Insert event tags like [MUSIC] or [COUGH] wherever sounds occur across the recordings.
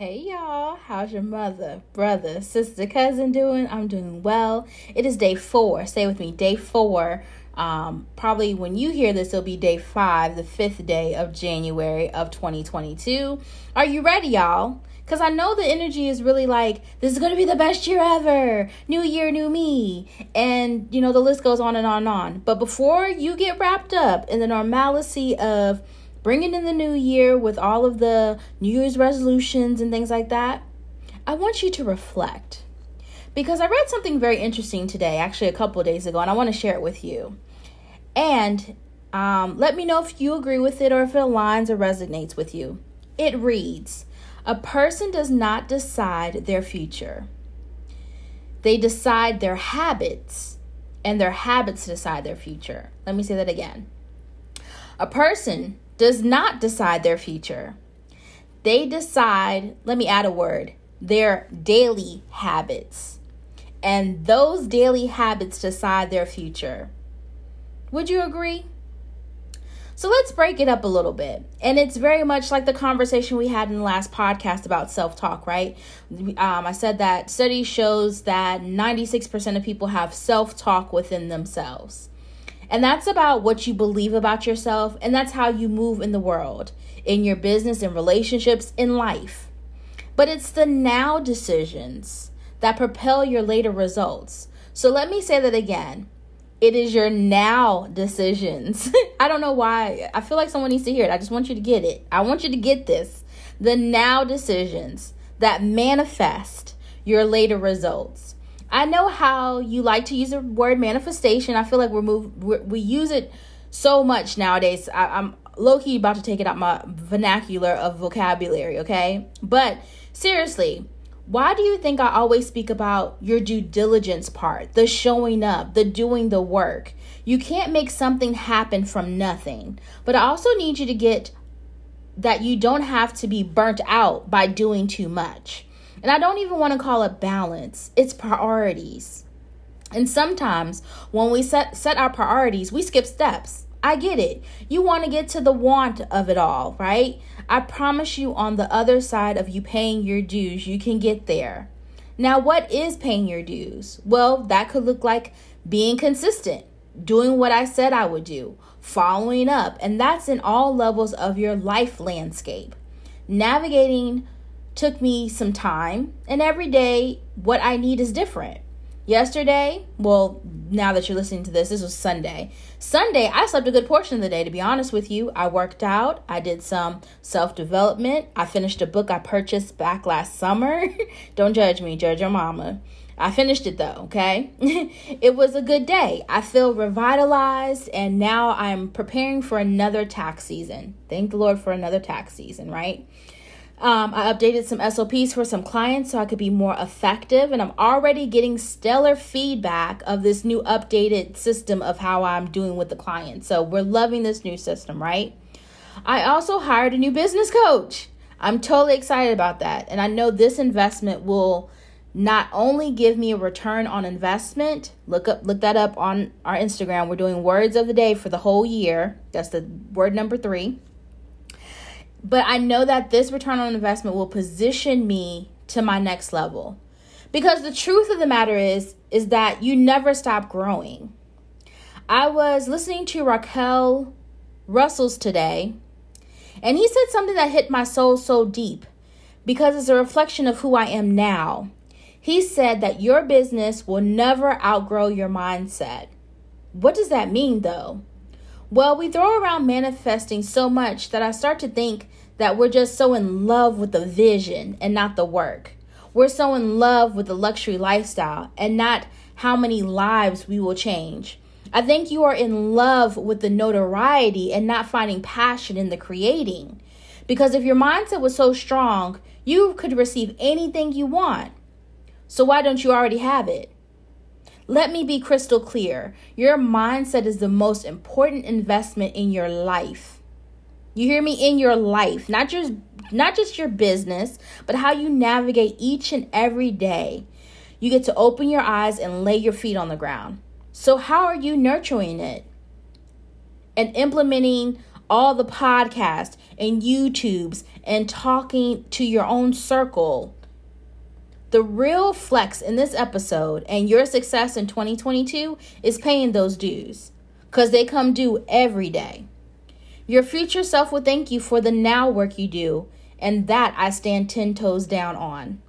Hey y'all, how's your mother, brother, sister, cousin doing? I'm doing well. It is day four. Stay with me. Day four. Um, probably when you hear this, it'll be day five, the fifth day of January of 2022. Are you ready, y'all? Because I know the energy is really like, this is going to be the best year ever. New year, new me. And, you know, the list goes on and on and on. But before you get wrapped up in the normalcy of, bringing in the new year with all of the New Year's resolutions and things like that, I want you to reflect. Because I read something very interesting today, actually a couple days ago, and I want to share it with you. And um, let me know if you agree with it or if it aligns or resonates with you. It reads A person does not decide their future, they decide their habits, and their habits decide their future. Let me say that again. A person does not decide their future. They decide, let me add a word, their daily habits. And those daily habits decide their future. Would you agree? So let's break it up a little bit. And it's very much like the conversation we had in the last podcast about self talk, right? Um, I said that study shows that 96% of people have self talk within themselves. And that's about what you believe about yourself, and that's how you move in the world, in your business, in relationships, in life. But it's the now decisions that propel your later results. So let me say that again. It is your now decisions. [LAUGHS] I don't know why. I feel like someone needs to hear it. I just want you to get it. I want you to get this. The now decisions that manifest your later results. I know how you like to use the word manifestation. I feel like we're move we're, we use it so much nowadays. I, am low key about to take it out my vernacular of vocabulary. Okay, but seriously, why do you think I always speak about your due diligence part, the showing up, the doing the work? You can't make something happen from nothing. But I also need you to get that you don't have to be burnt out by doing too much. And I don't even want to call it balance, it's priorities. And sometimes when we set, set our priorities, we skip steps. I get it. You want to get to the want of it all, right? I promise you, on the other side of you paying your dues, you can get there. Now, what is paying your dues? Well, that could look like being consistent, doing what I said I would do, following up, and that's in all levels of your life landscape. Navigating took me some time, and every day what I need is different. Yesterday, well, now that you're listening to this, this was Sunday. Sunday, I slept a good portion of the day, to be honest with you. I worked out, I did some self development, I finished a book I purchased back last summer. [LAUGHS] Don't judge me, judge your mama. I finished it though, okay? [LAUGHS] it was a good day. I feel revitalized and now I'm preparing for another tax season. Thank the Lord for another tax season, right? Um, I updated some SOPs for some clients so I could be more effective, and I'm already getting stellar feedback of this new updated system of how I'm doing with the clients. So we're loving this new system, right? I also hired a new business coach. I'm totally excited about that, and I know this investment will not only give me a return on investment. Look up, look that up on our Instagram. We're doing words of the day for the whole year. That's the word number three but I know that this return on investment will position me to my next level. Because the truth of the matter is is that you never stop growing. I was listening to Raquel Russell's today, and he said something that hit my soul so deep because it's a reflection of who I am now. He said that your business will never outgrow your mindset. What does that mean though? Well, we throw around manifesting so much that I start to think that we're just so in love with the vision and not the work. We're so in love with the luxury lifestyle and not how many lives we will change. I think you are in love with the notoriety and not finding passion in the creating. Because if your mindset was so strong, you could receive anything you want. So why don't you already have it? Let me be crystal clear. Your mindset is the most important investment in your life. You hear me in your life, not just not just your business, but how you navigate each and every day. You get to open your eyes and lay your feet on the ground. So how are you nurturing it? And implementing all the podcasts and YouTubes and talking to your own circle the real flex in this episode and your success in 2022 is paying those dues because they come due every day. Your future self will thank you for the now work you do, and that I stand 10 toes down on.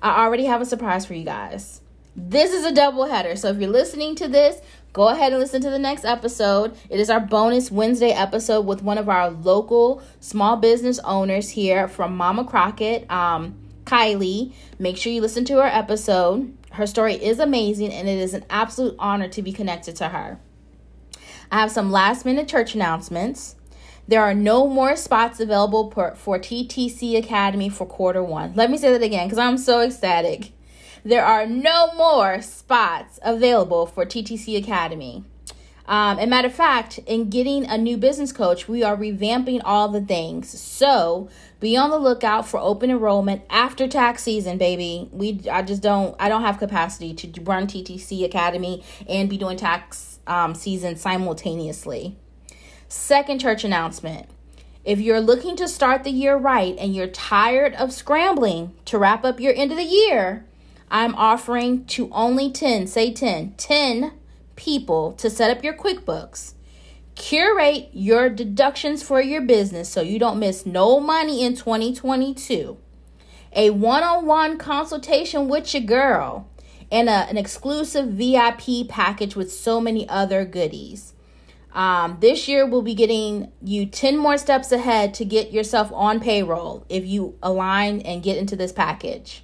I already have a surprise for you guys. This is a double header, so if you're listening to this, go ahead and listen to the next episode. It is our bonus Wednesday episode with one of our local small business owners here from Mama Crockett. Um, Kylie. Make sure you listen to her episode. Her story is amazing, and it is an absolute honor to be connected to her. I have some last minute church announcements. There are no more spots available for, for TTC Academy for quarter one. Let me say that again because I'm so ecstatic. There are no more spots available for TTC Academy. Um, and matter of fact, in getting a new business coach, we are revamping all the things. So be on the lookout for open enrollment after tax season, baby. We I just don't I don't have capacity to run TTC Academy and be doing tax um, season simultaneously. Second church announcement. If you're looking to start the year right and you're tired of scrambling to wrap up your end of the year, I'm offering to only 10, say 10, 10 people to set up your QuickBooks Curate your deductions for your business so you don't miss no money in 2022. A one on one consultation with your girl and a, an exclusive VIP package with so many other goodies. Um, this year, we'll be getting you 10 more steps ahead to get yourself on payroll if you align and get into this package.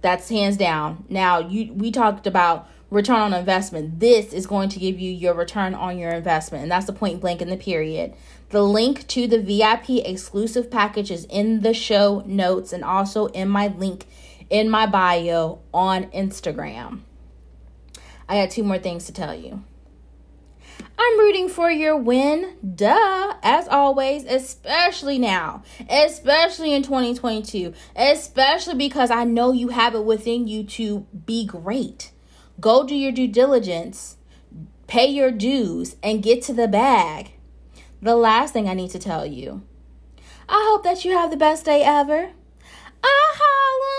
That's hands down. Now, you we talked about return on investment. This is going to give you your return on your investment. And that's the point blank in the period. The link to the VIP exclusive package is in the show notes and also in my link in my bio on Instagram. I got two more things to tell you. I'm rooting for your win, duh, as always, especially now, especially in 2022, especially because I know you have it within you to be great. Go do your due diligence, pay your dues, and get to the bag. The last thing I need to tell you I hope that you have the best day ever. I holla.